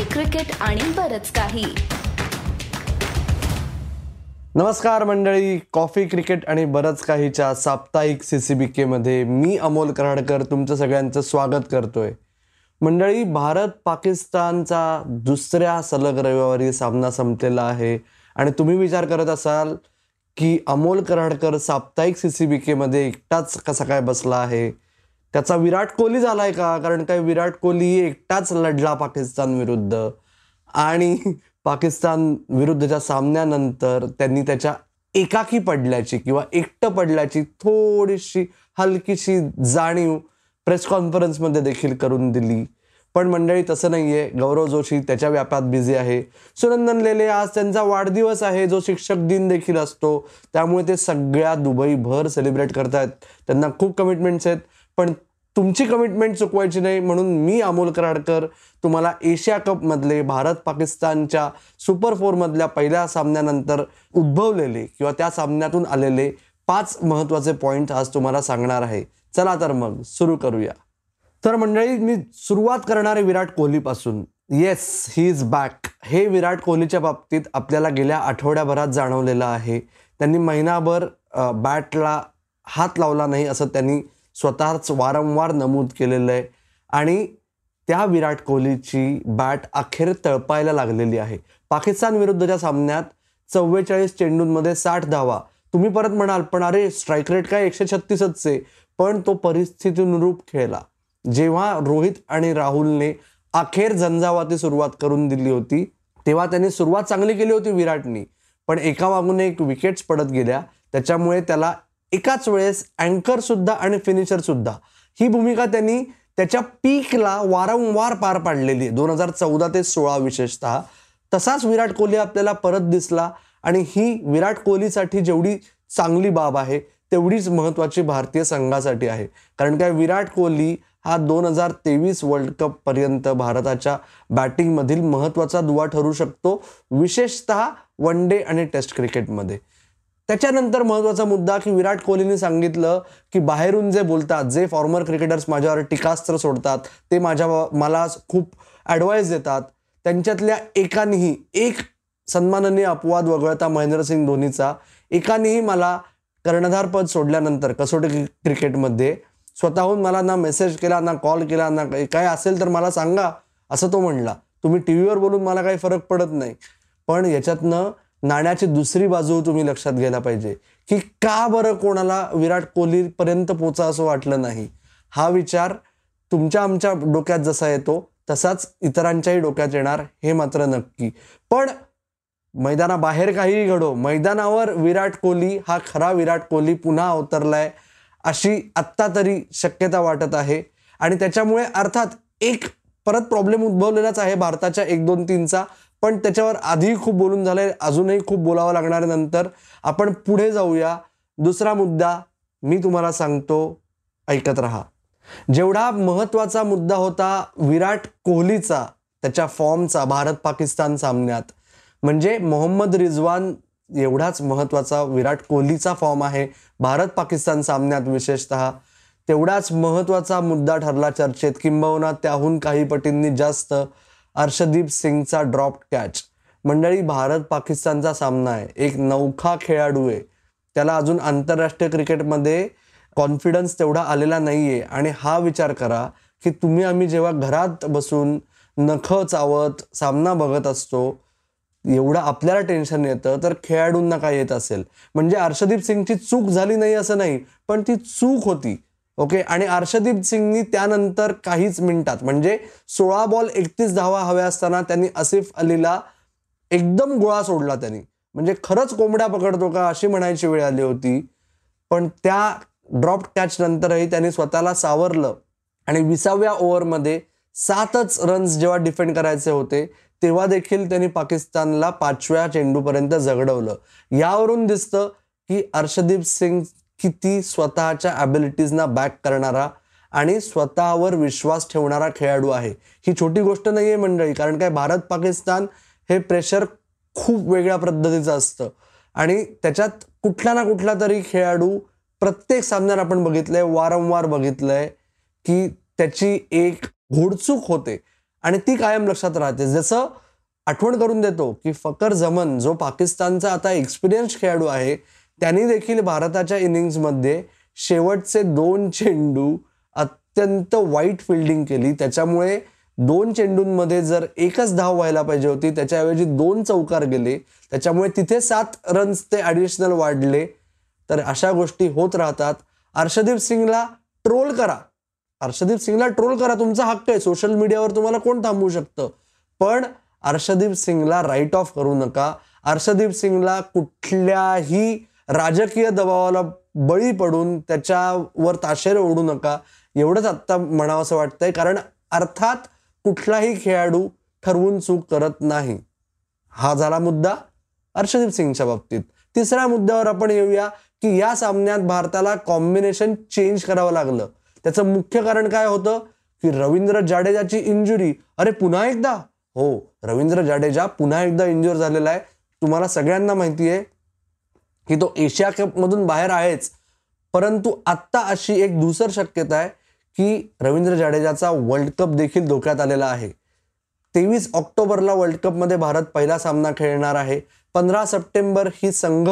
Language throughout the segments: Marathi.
कॉफी क्रिकेट आणि बरच काही. नमस्कार मंडळी कॉफी क्रिकेट आणि बरंच काहीच्या साप्ताहिक सी सी बी केमध्ये मी अमोल कराडकर तुमचं सगळ्यांचं स्वागत करतोय. मंडळी भारत पाकिस्तानचा दुसऱ्या सलग रविवारी सामना संपलेला आहे आणि तुम्ही विचार करत असाल की अमोल कराडकर साप्ताहिक सी सी बी केमध्ये एकटाच कसा काय बसला आहे? त्याचा विराट कोहली झालाय का? कारण काय विराट कोहली एकटाच लढला पाकिस्तान विरुद्ध. आणि पाकिस्तान विरुद्धच्या सामन्यानंतर त्यांनी त्याच्या एकाकी पडल्याची किंवा एकटं पडल्याची थोडीशी हलकीशी जाणीव प्रेस कॉन्फरन्समध्ये देखील करून दिली. पण मंडळी तसं नाही आहे गौरव जोशी त्याच्या व्यापात बिझी आहे. सुनंदन लेले आज त्यांचा वाढदिवस आहे. जो शिक्षक दिन देखील असतो. त्यामुळे ते सगळ्या दुबईभर सेलिब्रेट करतायत. त्यांना खूप कमिटमेंट्स आहेत. पण तुमची कमिटमेंट चुकवायची नाही म्हणून मी अमोल कराडकर तुम्हाला एशिया कपमधले भारत पाकिस्तानच्या सुपर फोरमधल्या पहिल्या सामन्यानंतर उद्भवलेले किंवा त्या सामन्यातून आलेले पाच महत्त्वाचे पॉईंट आज तुम्हाला सांगणार आहे. चला तर मग सुरू करूया. तर मंडळी मी सुरुवात करणारे विराट कोहलीपासून. येस ही इज बॅक हे विराट कोहलीच्या बाबतीत आपल्याला गेल्या आठवड्याभरात जाणवलेलं आहे. त्यांनी महिनाभर बॅटला हात लावला नाही असं त्यांनी स्वतःच वारंवार नमूद केलेलं आहे. आणि त्या विराट कोहलीची बॅट अखेर तळपायला लागलेली आहे. पाकिस्तान विरुद्धच्या सामन्यात चव्वेचाळीस चेंडूंमध्ये साठ धावा. तुम्ही परत म्हणाल पण अरे स्ट्राईक रेट काय एकशे छत्तीसच आहे. पण तो परिस्थितीनुरूप खेळला. जेव्हा रोहित आणि राहुलने अखेर झंझावाती सुरुवात करून दिली होती तेव्हा त्यांनी सुरुवात चांगली केली होती विराटनी. पण एका मागून एक विकेट्स पडत गेल्या. त्याच्यामुळे त्याला एकाच वेळेस अँकर सुद्धा आणि फिनिशर सुद्धा. ही भूमिका त्यांनी त्याच्या पीकला वारंवार पार पाडलेली आहे. दोन हजार चौदा ते सोळा विशेषतः. तसाच विराट कोहली आपल्याला परत दिसला आणि ही विराट कोहलीसाठी जेवढी चांगली बाब आहे तेवढीच महत्त्वाची भारतीय संघासाठी आहे. कारण काय विराट कोहली हा दोन हजार तेवीस वर्ल्ड कप पर्यंत भारताच्या बॅटिंगमधील महत्त्वाचा दुवा ठरू शकतो विशेषतः वन डे आणि टेस्ट क्रिकेटमध्ये त्याच्यानंतर महत्त्वाचा मुद्दा की विराट कोहलीने सांगितलं की बाहेरून जे बोलतात जे फॉर्मर क्रिकेटर्स माझ्यावर टीकास्त्र सोडतात ते माझ्या मला खूप ॲडवाईस देतात. त्यांच्यातल्या एकानेही एक सन्माननीय अपवाद वगळता महेंद्रसिंग धोनीचा एकानेही मला कर्णधारपद सोडल्यानंतर कसोटी क्रिकेटमध्ये स्वतःहून मला ना मेसेज केला ना कॉल केला ना काय असेल तर मला सांगा असं तो म्हणला. तुम्ही टी व्हीवर बोलून मला काही फरक पडत नाही. पण याच्यातनं नाण्याची दुसरी बाजू तुम्ही लक्षात घ्यायला पाहिजे की का बरं कोणाला विराट कोहलीपर्यंत पोचा असं वाटलं नाही? हा विचार तुमच्या आमच्या डोक्यात जसा येतो तसाच इतरांच्याही डोक्यात येणार हे मात्र नक्की. पण मैदानाबाहेर काहीही घडो मैदानावर विराट कोहली हा खरा विराट कोहली पुन्हा अवतरलाय अशी आत्ता तरी शक्यता वाटत आहे. आणि त्याच्यामुळे अर्थात एक परत प्रॉब्लेम उद्भवलेलाच आहे भारताच्या एक दोन तीनचा. पण त्याच्यावर आधी खूप बोलून झालंय अजूनही खूप बोलावं लागणार नंतर. आपण पुढे जाऊया. दुसरा मुद्दा मी तुम्हाला सांगतो ऐकत राहा. जेवढा महत्त्वाचा मुद्दा होता विराट कोहलीचा त्याच्या फॉर्मचा भारत पाकिस्तान सामन्यात. म्हणजे मोहम्मद रिझवान एवढाच महत्त्वाचा विराट कोहलीचा फॉर्म आहे भारत पाकिस्तान सामन्यात विशेषतः. तेवढाच महत्त्वाचा मुद्दा ठरला चर्चेत. किंबहुना त्याहून काही पटींनी जास्त अर्षदीप सिंगचा ड्रॉप कॅच मंडळी भारत पाकिस्तानचा सामना आहे. एक नौखा खेळाडू आहे. त्याला अजून आंतरराष्ट्रीय क्रिकेटमध्ये कॉन्फिडन्स तेवढा आलेला नाही आहे आणि हा विचार करा की तुम्ही आम्ही जेव्हा घरात बसून नख चावत सामना बघत असतो एवढं आपल्याला टेन्शन येतं तर खेळाडूंना काय येत असेल? म्हणजे अर्षदीप सिंगची चूक झाली नाही असं नाही पण ती चूक होती. ओके? आणि अर्षदीप सिंगनी त्यानंतर काहीच मिनिटात म्हणजे सोळा बॉल एकतीस धावा हव्या असताना त्यांनी आसिफ अलीला एकदम गोळा सोडला त्यांनी. म्हणजे खरंच कोंबड्या पकडतो का अशी म्हणायची वेळ आली होती. पण त्या ड्रॉप कॅच नंतरही त्यांनी स्वतःला सावरलं. आणि विसाव्या ओव्हरमध्ये सातच रन्स जेव्हा डिफेंड करायचे होते तेव्हा देखील त्यांनी पाकिस्तानला पाचव्या चेंडूपर्यंत झगडवलं. यावरून दिसतं की अर्षदीप सिंग किती स्वतःच्या ॲबिलिटीजना बॅक करणारा आणि स्वतःवर विश्वास ठेवणारा खेळाडू आहे. ही छोटी गोष्ट नाही आहे मंडळी कारण काय? भारत पाकिस्तान हे प्रेशर खूप वेगळ्या पद्धतीचं असतं. आणि त्याच्यात कुठला ना कुठला तरी खेळाडू प्रत्येक सामन्यात आपण बघितलंय वारंवार बघितलंय की त्याची एक घोडचूक होते आणि ती कायम लक्षात राहते. जसं आठवण करून देतो की फकर जमन जो पाकिस्तानचा आता एक्सपिरियन्स खेळाडू आहे त्यांनी देखील भारताच्या इनिंग्समध्ये शेवटचे दोन चेंडू अत्यंत वाईट फिल्डिंग केली. त्याच्यामुळे दोन चेंडूंमध्ये जर एकच धाव व्हायला पाहिजे होती त्याच्याऐवजी दोन चौकार गेले त्याच्यामुळे तिथे सात रन्स ते ॲडिशनल वाढले. तर अशा गोष्टी होत राहतात. अर्षदीप सिंगला ट्रोल करा. अर्षदीप सिंगला ट्रोल करा तुमचा हक्क आहे. सोशल मीडियावर तुम्हाला कोण थांबवू शकतं? पण अर्षदीप सिंगला राईट ऑफ करू नका. अर्षदीप सिंगला कुठल्याही राजकीय दबावाला बळी पडून त्याच्यावर ताशेर ओढू नका. एवढंच आत्ता म्हणावं असं वाटतंय कारण अर्थात कुठलाही खेळाडू ठरवून चूक करत नाही. हा झाला मुद्दा अर्षदीप सिंगच्या बाबतीत. तिसऱ्या मुद्द्यावर आपण येऊया की या सामन्यात भारताला कॉम्बिनेशन चेंज करावं लागलं. त्याचं मुख्य कारण काय होतं? की रवींद्र जाडेजाची इंजुरी अरे पुन्हा एकदा? हो रवींद्र जाडेजा पुन्हा एकदा इंजुर झालेला आहे. तुम्हाला सगळ्यांना माहिती आहे की तो एशिया कपमधून बाहेर आहेच. परंतु आत्ता अशी एक दुसर शक्यता आहे की रवींद्र जाडेजाचा वर्ल्ड कप देखील धोक्यात आलेला आहे. तेवीस ऑक्टोबरला वर्ल्ड कपमध्ये भारत पहिला सामना खेळणार आहे. पंधरा सप्टेंबर ही संघ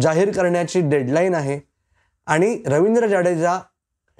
जाहीर करण्याची डेडलाईन आहे. आणि रवींद्र जाडेजा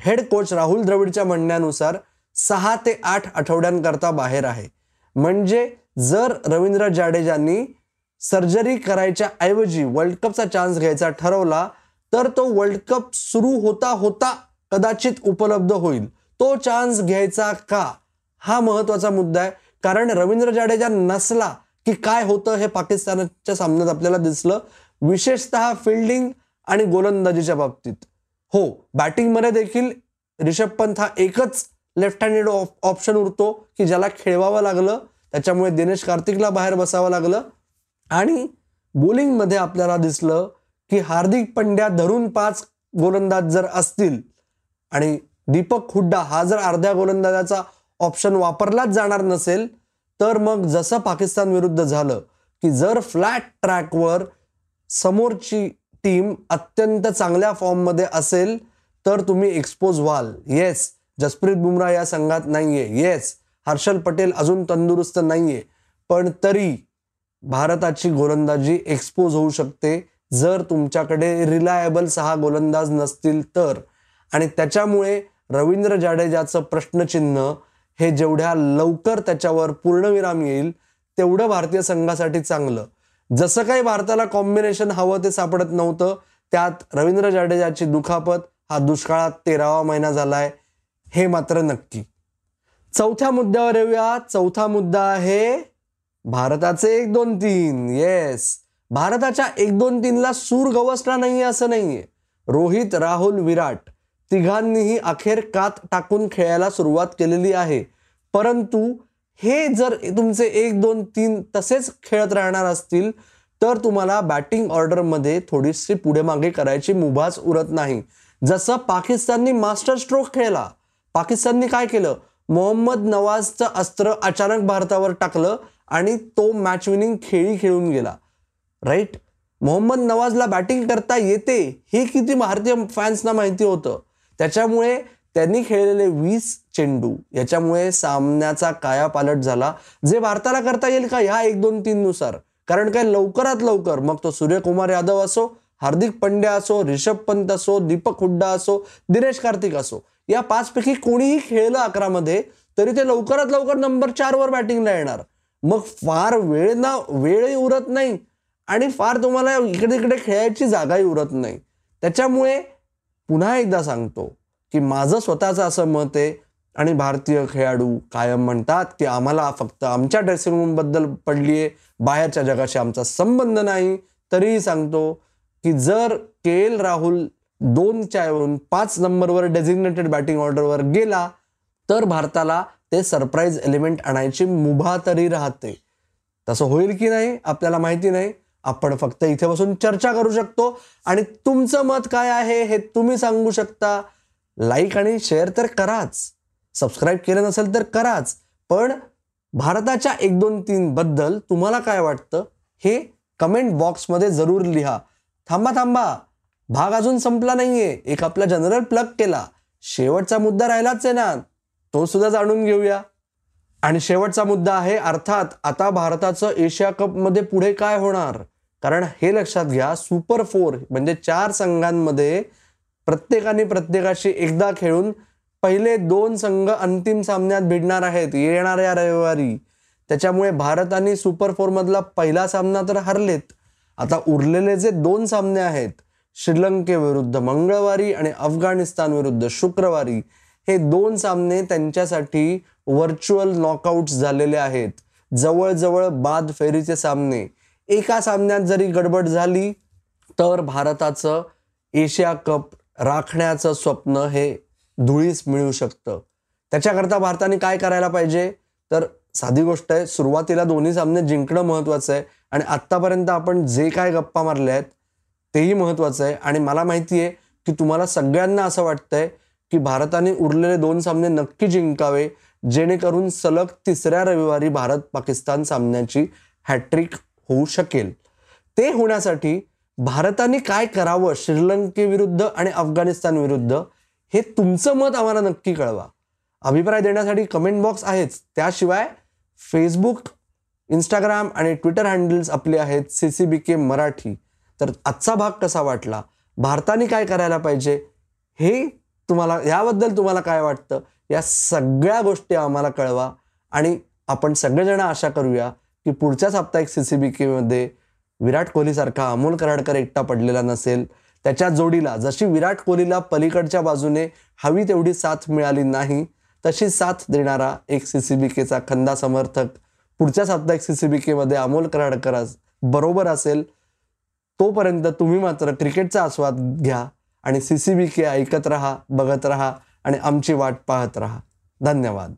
हेड कोच राहुल द्रविडच्या म्हणण्यानुसार सहा ते आठ आठवड्यांकरता बाहेर आहे. म्हणजे जर रवींद्र जाडेजांनी सर्जरी करायच्या ऐवजी वर्ल्ड कपचा चान्स घ्यायचा ठरवला तर तो वर्ल्ड कप सुरू होता होता कदाचित उपलब्ध होईल. तो चान्स घ्यायचा का? हा महत्त्वाचा मुद्दा आहे. कारण रवींद्र जाडेजा नसला की काय होतं हे पाकिस्तानच्या सामन्यात आपल्याला दिसलं. विशेषतः फिल्डिंग आणि गोलंदाजीच्या बाबतीत. हो बॅटिंगमध्ये देखील रिषभ पंत हा एकच लेफ्ट हँडेड ऑप्शन उरतो की ज्याला खेळवावं लागलं. त्याच्यामुळे दिनेश कार्तिकला बाहेर बसावं लागलं. आणि बोलिंगमध्ये आपल्याला दिसलं की हार्दिक पंड्या धरून पाच गोलंदाज जर असतील आणि दीपक हुड्डा हा जर अर्ध्या गोलंदाजाचा ऑप्शन वापरलाच जाणार नसेल तर मग जसं पाकिस्तान विरुद्ध झालं की जर फ्लॅट ट्रॅकवर समोरची टीम अत्यंत चांगल्या फॉर्ममध्ये असेल तर तुम्ही एक्सपोज व्हाल. येस जसप्रीत बुमराह या संघात नाहीये. येस हर्षल पटेल अजून तंदुरुस्त नाहीये. पण तरी भारताची गोलंदाजी एक्सपोज होऊ शकते. जर तुमच्याकडे रिलायबल सहा गोलंदाज नसतील तर. आणि त्याच्यामुळे रवींद्र जाडेजाचं प्रश्नचिन्ह हे जेवढ्या लवकर त्याच्यावर पूर्णविराम येईल तेवढं भारतीय संघासाठी चांगलं. जसं काही भारताला कॉम्बिनेशन हवं ते सापडत नव्हतं त्यात रवींद्र जाडेजाची दुखापत हा दुष्काळात तेरावा महिना झालाय हे मात्र नक्की. चौथ्या मुद्द्यावर येऊया. चौथा मुद्दा आहे भारताचे एक दोन तीन येस भारताच्या एक दोन तीनला सूर गवसला नाहीये असं नाहीये. रोहित राहुल विराट तिघांनीही अखेर कात टाकून खेळायला सुरुवात केलेली आहे. परंतु हे जर तुमचे एक दोन तीन तसेच खेळत राहणार असतील तर तुम्हाला बॅटिंग ऑर्डरमध्ये थोडीशी पुढे मागे करायची मुभाच उरत नाही. जसं पाकिस्ताननी मास्टर स्ट्रोक खेळला. पाकिस्ताननी काय केलं? मोहम्मद नवाजचं अस्त्र अचानक भारतावर टाकलं. आणि तो मॅच विनिंग खेळी खेळून गेला. राईट मोहम्मद नवाजला बॅटिंग करता येते हे किती भारतीय फॅन्सना माहिती होतं. त्याच्यामुळे त्यांनी खेळलेले वीस चेंडू याच्यामुळे सामन्याचा कायापालट झाला. जे भारताला करता येईल का? ह्या एक दोन तीननुसार कारण काय? लवकरात लवकर. मग तो सूर्यकुमार यादव असो हार्दिक पंड्या असो रिषभ पंत असो दीपक हुड्डा असो दिनेश कार्तिक असो या पाचपैकी कोणीही खेळलं अकरामध्ये तरी ते लवकरात लवकर नंबर चार वर बॅटिंगला येणार. मग फार वेळ ना वेळही उरत नाही आणि फार तुम्हाला इकडे तिकडे खेळायची जागाही उरत नाही. त्याच्यामुळे पुन्हा एकदा सांगतो की माझं स्वतःचं असं मत आहे आणि भारतीय खेळाडू कायम म्हणतात की आम्हाला फक्त आमच्या ड्रेसिंग रूमबद्दल पडली आहे. बाहेरच्या जगाशी आमचा संबंध नाही. तरीही सांगतो की जर के एल राहुल दोनच्या येऊन पाच नंबरवर डेझिग्नेटेड बॅटिंग ऑर्डरवर गेला तर भारताला ते सरप्राईज एलिमेंट आणायची मुभा तरी राहते. तसं होईल की नाही आपल्याला माहिती नाही. आपण फक्त इथे बसून चर्चा करू शकतो. आणि तुमचं मत काय आहे हे तुम्ही सांगू शकता. लाईक आणि शेअर तर कराच. सबस्क्राईब केलं नसेल तर कराच. पण भारताच्या एक दोन तीन बद्दल तुम्हाला काय वाटतं हे कमेंट बॉक्समध्ये जरूर लिहा. थांबा थांबा. भाग अजून संपला नाहीये. एक आपला जनरल प्लग केला. शेवटचा मुद्दा राहिलाच आहे ना. तो सुद्धा जाणून घेऊया. आणि शेवटचा मुद्दा आहे अर्थात आता भारताचं एशिया कपमध्ये पुढे काय होणार? कारण हे लक्षात घ्या सुपर फोर म्हणजे चार संघांमध्ये प्रत्येकाने प्रत्येकाशी एकदा खेळून पहिले दोन संघ अंतिम सामन्यात भिडणार आहेत येणाऱ्या रविवारी. त्याच्यामुळे भारत आणि सुपर फोरमधला पहिला सामना तर हरलेत. आता उरलेले जे दोन सामने आहेत श्रीलंकेविरुद्ध मंगळवारी आणि अफगाणिस्तान विरुद्ध शुक्रवारी हे दोन सामने त्यांच्यासाठी व्हर्च्युअल नॉकआउट झालेले आहेत. जवळजवळ बाद फेरीचे सामने. एका सामन्यात जरी गडबड झाली तर भारताचं एशिया कप राखण्याचं स्वप्न हे धुळीस मिळू शकतं. त्याच्याकरता भारताने काय करायला पाहिजे? तर साधी गोष्ट आहे सुरुवातीला दोन्ही सामने जिंकणं महत्वाचं आहे आणि आत्तापर्यंत आपण जे काय गप्पा मारल्या आहेत तेही महत्त्वाचं आहे. आणि मला माहिती आहे की तुम्हाला सगळ्यांना असं वाटतंय की भारताने उरलेले दोन सामने नक्की जिंकावे जेणेकरून सलग तिसऱ्या रविवारी भारत पाकिस्तान सामन्याची हॅट्रिक होऊ शकेल. ते होण्यासाठी भारताने काय करावं श्रीलंकेविरुद्ध आणि अफगाणिस्तान विरुद्ध हे तुमचं मत आम्हाला नक्की कळवा. अभिप्राय देण्यासाठी कमेंट बॉक्स आहेच. त्याशिवाय फेसबुक इंस्टाग्राम आणि ट्विटर हँडल्स आपले आहेत C C B K Marathi. तर आजचा भाग कसा वाटला? भारताने काय करायला पाहिजे? हे तुम्हाला याबद्दल तुम्हाला काय वाटतं? या सगळ्या गोष्टी आम्हाला कळवा आणि आपण सगळेजण आशा करूया की पुढच्या साप्ताहिक सी सी बी केमध्ये विराट कोहलीसारखा अमोल कराडकर एकटा पडलेला नसेल. त्याच्या जोडीला जशी विराट कोहलीला पलीकडच्या बाजूने हवी तेवढी साथ मिळाली नाही तशी साथ देणारा एक सी सी बी केचा खंदा समर्थक पुढच्या साप्ताहिक सी सी बी केमध्ये अमोल कराडकर बरोबर असेल. तोपर्यंत तुम्ही मात्र क्रिकेटचा आस्वाद घ्या. आणि सी सी बी के ऐकत राहा बघत राहा आणि आमची वाट पाहत राहा. धन्यवाद.